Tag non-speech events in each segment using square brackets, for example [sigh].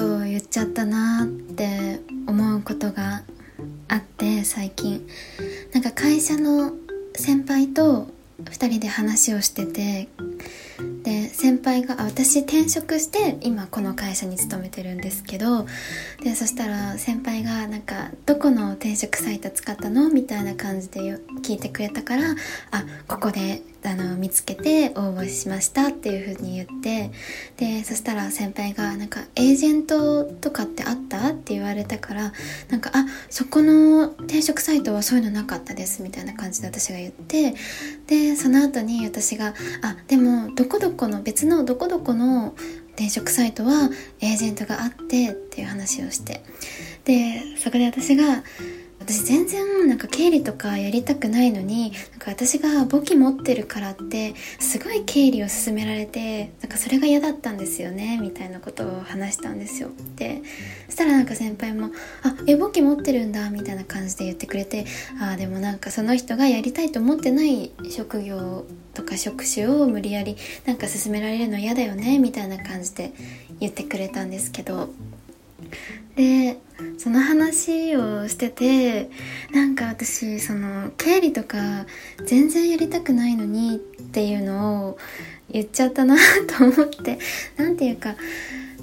ことを言っちゃったなって思うことがあって最近なんか会社の先輩と2人で話をしててで先輩が私転職して今この会社に勤めてるんですけどでそしたら先輩がなんか「どこの転職サイト使ったの?」みたいな感じで聞いてくれたから「あここであの見つけて応募しました」っていう風に言ってでそしたら先輩が「なんかエージェントとかってあった?」って言われたからなんか「あそこの転職サイトはそういうのなかったです」みたいな感じで私が言ってでその後に私が「あでもどこどこの別のどこどこの転職サイトはエージェントがあってっていう話をしてでそこで私が私全然なんか経理とかやりたくないのになんか私が簿記持ってるからってすごい経理を勧められてなんかそれが嫌だったんですよねみたいなことを話したんですよ。でそしたらなんか先輩も「あえ簿記持ってるんだ」みたいな感じで言ってくれてああでもなんかその人がやりたいと思ってない職業とか職種を無理やりなんか勧められるの嫌だよねみたいな感じで言ってくれたんですけどでその話をしててなんか私その経理とか全然やりたくないのにっていうのを言っちゃったなと思って何て言うか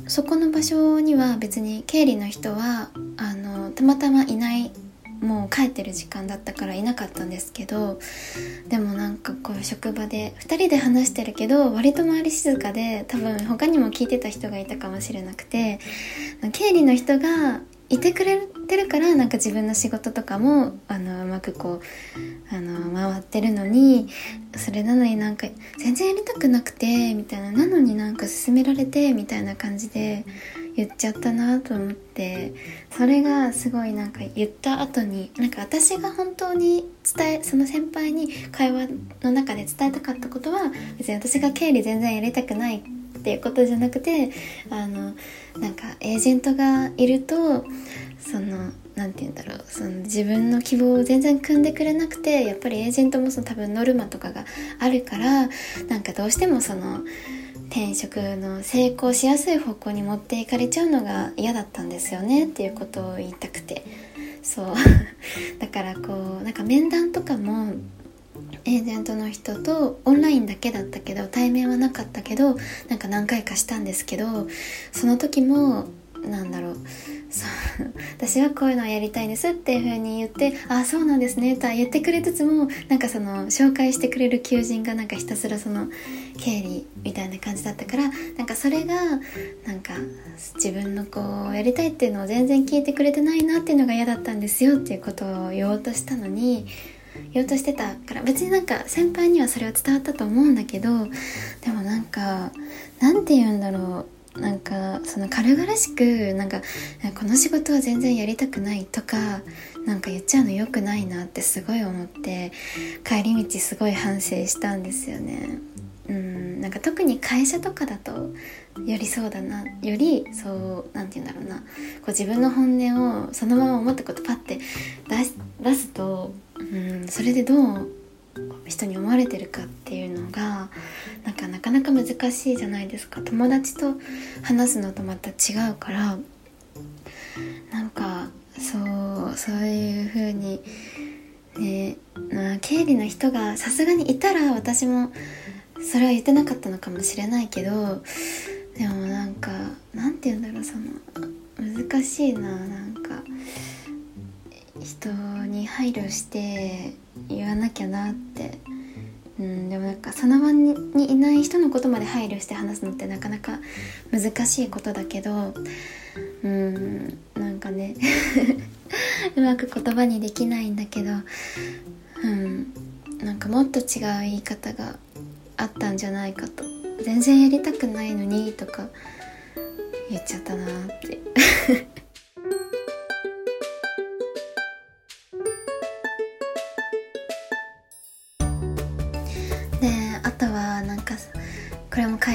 そこの場所には別に経理の人はあのたまたまいない帰ってる時間だったからいなかったんですけどでもなんかこう職場で2人で話してるけど割と周り静かで多分他にも聞いてた人がいたかもしれなくて経理の人がいてくれてるからなんか自分の仕事とかもあのうまくこうあの回ってるのにそれなのになんか全然やりたくなくてみたいななのになんか勧められてみたいな感じで言っちゃったなと思ってそれがすごいなんか言った後になんか私が本当に伝えその先輩に会話の中で伝えたかったことは別に私が経理全然やりたくないっていうことじゃなくてあのなんかエージェントがいるとその何て言うんだろうその自分の希望を全然組んでくれなくてやっぱりエージェントもその多分ノルマとかがあるからなんかどうしてもその転職の成功しやすい方向に持っていかれちゃうのが嫌だったんですよねっていうことを言いたくて。そう。[laughs] だからこうなんか面談とかもエージェントの人とオンラインだけだったけど対面はなかったけどなんか何回かしたんですけどその時もなんだろうそう私はこういうのをやりたいですっていう風に言って「ああそうなんですね」とは言ってくれつつもなんかその紹介してくれる求人がなんかひたすらその経理みたいな感じだったからなんかそれがなんか自分のこうやりたいっていうのを全然聞いてくれてないなっていうのが嫌だったんですよっていうことを言おうとしたのに言おうとしてたから別になんか先輩にはそれは伝わったと思うんだけどでもなんかなんて言うんだろうなんかその軽々しくなんかこの仕事は全然やりたくないとかなんか言っちゃうの良くないなってすごい思って帰り道すごい反省したんですよね。うんなんか特に会社とかだとよりそうだなよりそう何て言うんだろうなこう自分の本音をそのまま思ったことパッて出すとうんそれでどう人に思われてるかっていうのがなんかなかなか難しいじゃないですか。友達と話すのとまた違うからなんかそうそういう風にねま経理の人がさすがにいたら私もそれは言ってなかったのかもしれないけどでもなんかなんて言うんだろうその難しいななんか。人に配慮して言わなきゃなって。うんでもなんかその場にいない人のことまで配慮して話すのってなかなか難しいことだけどうんなんかね。[laughs] うまく言葉にできないんだけどうんなんかもっと違う言い方があったんじゃないかと。全然やりたくないのにとか言っちゃったなって。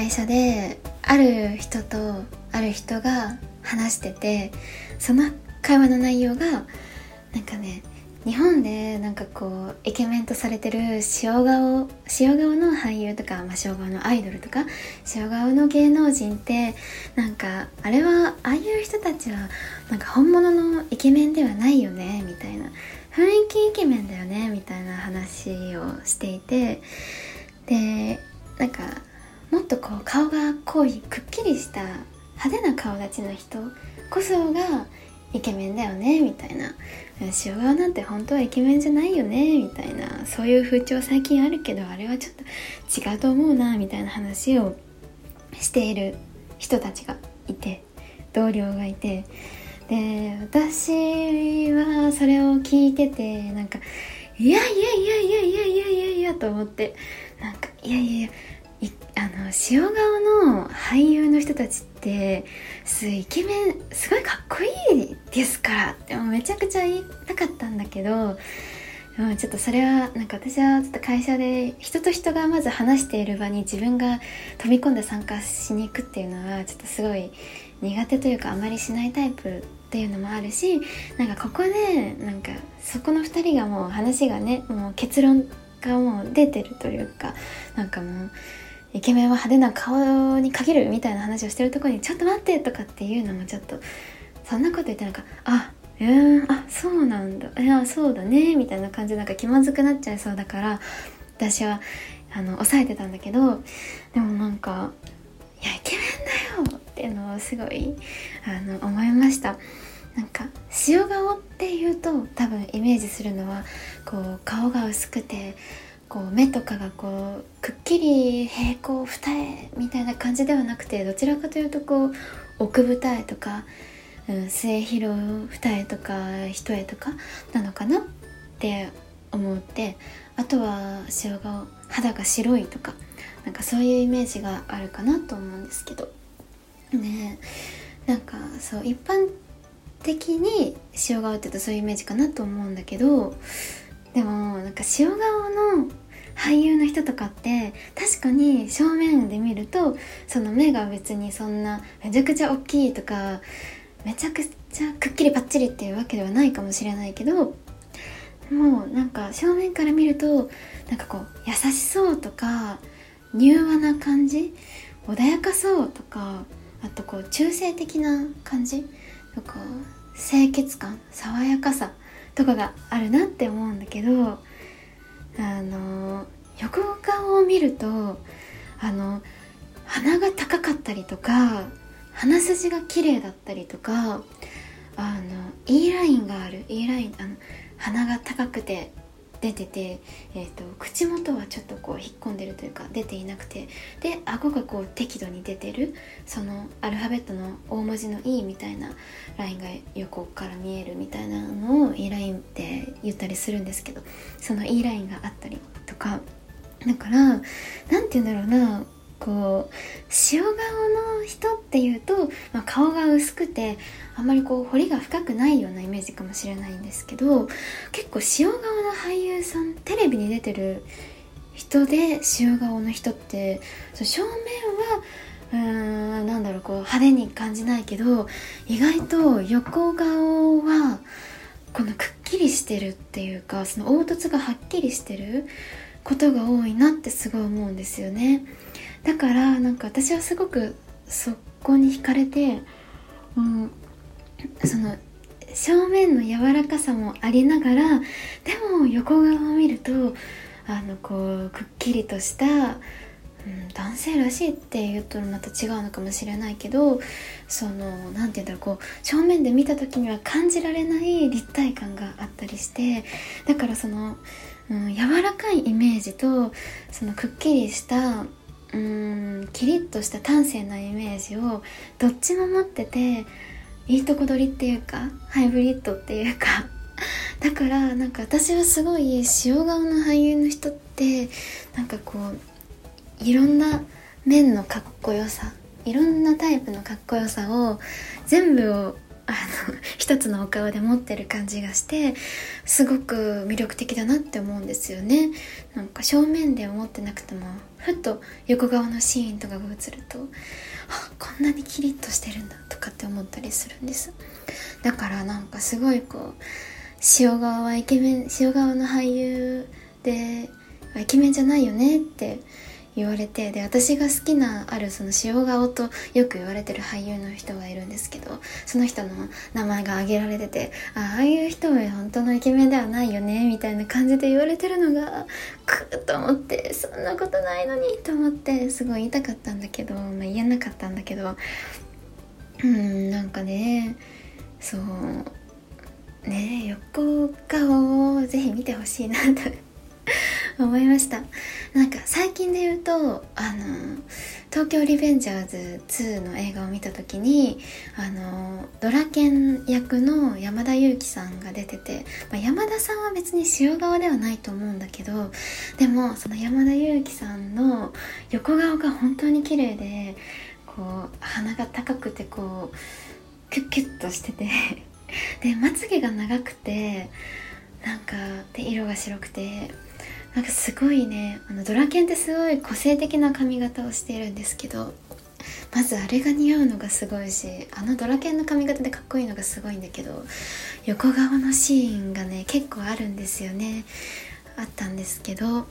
会社である人とある人が話しててその会話の内容がなんかね日本でなんかこうイケメンとされてる塩顔塩顔の俳優とか、まあ、塩顔のアイドルとか塩顔の芸能人ってなんかあれはああいう人たちはなんか本物のイケメンではないよねみたいな。雰囲気イケメンだよねみたいな話をしていて。でなんかもっとこう顔が濃いくっきりした派手な顔立ちの人こそがイケメンだよねみたいな塩顔なんて本当はイケメンじゃないよねみたいなそういう風潮最近あるけどあれはちょっと違うと思うなみたいな話をしている人たちがいて同僚がいて。で私はそれを聞いててなんかいやいやいやいやいやいやいやいやと思ってなんかいやいやあの塩顔の俳優の人たちってすイケメンすごいかっこいいですからでもめちゃくちゃ言いたかったんだけどうん、ちょっとそれはなんか私はちょっと会社で人と人がまず話している場に自分が飛び込んで参加しに行くっていうのはちょっとすごい苦手というかあまりしないタイプっていうのもあるしなんかここでなんかそこの2人がもう話がねもう結論がもう出てるというかなんかもうイケメンは派手な顔に限るみたいな話をしてるとこにちょっと待ってとかっていうのもちょっとそんなこと言ってなんかあえー、あそうなんだ。いやそうだねみたいな感じでなんか気まずくなっちゃいそうだから私はあの抑えてたんだけどでもなんかいやイケメンだよっていうのをすごいあの思いました。なんか塩顔っていうと多分イメージするのはこう顔が薄くてこう目とかがこうくっきり平行二重みたいな感じではなくてどちらかというとこう奥二重とかうん、末広二重とか一重とかなのかなって思ってあとは塩顔肌が白いとかなんかそういうイメージがあるかなと思うんですけど。ねなんかそう一般的に塩顔って言うとそういうイメージかなと思うんだけどでもなんか塩顔の俳優の人とかって確かに正面で見るとその目が別にそんなめちゃくちゃ大きいとかめちゃくちゃくっきりパッチリっていうわけではないかもしれないけどもうなんか正面から見るとなんかこう優しそうとか柔和な感じ穏やかそうとかあとこう中性的な感じとか清潔感爽やかさとかがあるなって思うんだけどあの横顔を見るとあの鼻が高かったりとか鼻筋が綺麗だったりとかあの E ラインがある。E ラインあの鼻が高くて出てて、えーと、口元はちょっとこう引っ込んでるというか出ていなくてで顎がこう適度に出てるそのアルファベットの大文字の E みたいなラインが横から見えるみたいなのを E ラインって言ったりするんですけどその E ラインがあったりとか。だから何て言うんだろうなこう塩顔の人っていうと、まあ、顔が薄くてあんまりこう彫りが深くないようなイメージかもしれないんですけど結構塩顔の俳優さんテレビに出てる人で塩顔の人って正面はうーんなんだろうこう派手に感じないけど意外と横顔はこのくっきりしてるっていうかその凹凸がはっきりしてることが多いなってすごい思うんですよね。だからなんか私はすごくそこに惹かれて、うん、その正面の柔らかさもありながらでも横側を見るとあのこうくっきりとした、うん、男性らしいって言うとまた違うのかもしれないけどその何て言うんだろうこう正面で見た時には感じられない立体感があったりしてだからその、うん、柔らかいイメージとそのくっきりしたうんキリッとした端正なイメージをどっちも持ってていいとこ取りっていうかハイブリッドっていうか [laughs] だからなんか私はすごい塩顔の俳優の人ってなんかこういろんな面のかっこよさいろんなタイプのかっこよさを全部をあの一つのお顔で持ってる感じがしてすごく魅力的だなって思うんですよね。なんか正面で思ってなくてもふっと横側のシーンとかが映るとあこんなにキリッとしてるんだとかって思ったりするんです。だからなんかすごいこう塩顔はイケメン塩顔の俳優でイケメンじゃないよねって言われてで私が好きなあるその塩顔とよく言われてる俳優の人がいるんですけどその人の名前が挙げられててああいう人は本当のイケメンではないよねみたいな感じで言われてるのがクッと思ってそんなことないのにと思ってすごい言いたかったんだけど、まあ、言えなかったんだけどうんなんかねそうね横顔をぜひ見てほしいなと [laughs] 思いました。なんか最近で言うとあの東京リベンジャーズ2の映画を見た時にあのドラケン役の山田裕貴さんが出てて、まあ、山田さんは別に塩顔ではないと思うんだけどでもその山田裕貴さんの横顔が本当に綺麗でこう鼻が高くてこうキュッキュッとしててでまつげが長くてなんかで色が白くてなんかすごいねあのドラケンってすごい個性的な髪型をしているんですけどまずあれが似合うのがすごいしあのドラケンの髪型でかっこいいのがすごいんだけど横顔のシーンがね結構あるんですよね。あったんですけど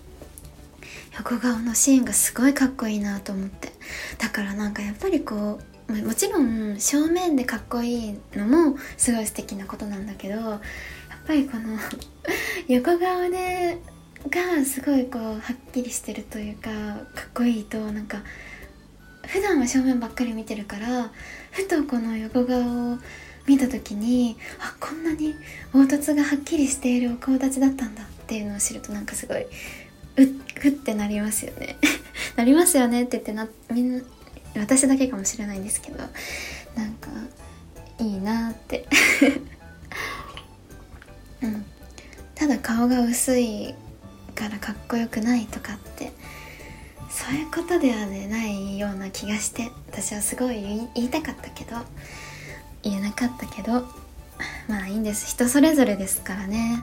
横顔のシーンがすごいかっこいいなと思って。だからなんかやっぱりこうもちろん正面でかっこいいのもすごい素敵なことなんだけどやっぱりこの [laughs] 横顔でがすごいこうはっきりしてるというかかっこいいとなんか普段は正面ばっかり見てるからふとこの横顔を見た時にあこんなに凹凸がはっきりしているお顔立ちだったんだっていうのを知るとなんかすごいうっふってなりますよね。[laughs] なりますよねって言ってなみんな私だけかもしれないんですけど。なんかいいなって。[laughs] うん。ただ顔が薄いからかっこよくないとかってそういうことではねないような気がして私はすごい言いたかったけど言えなかったけどまあいいんです。人それぞれですからね。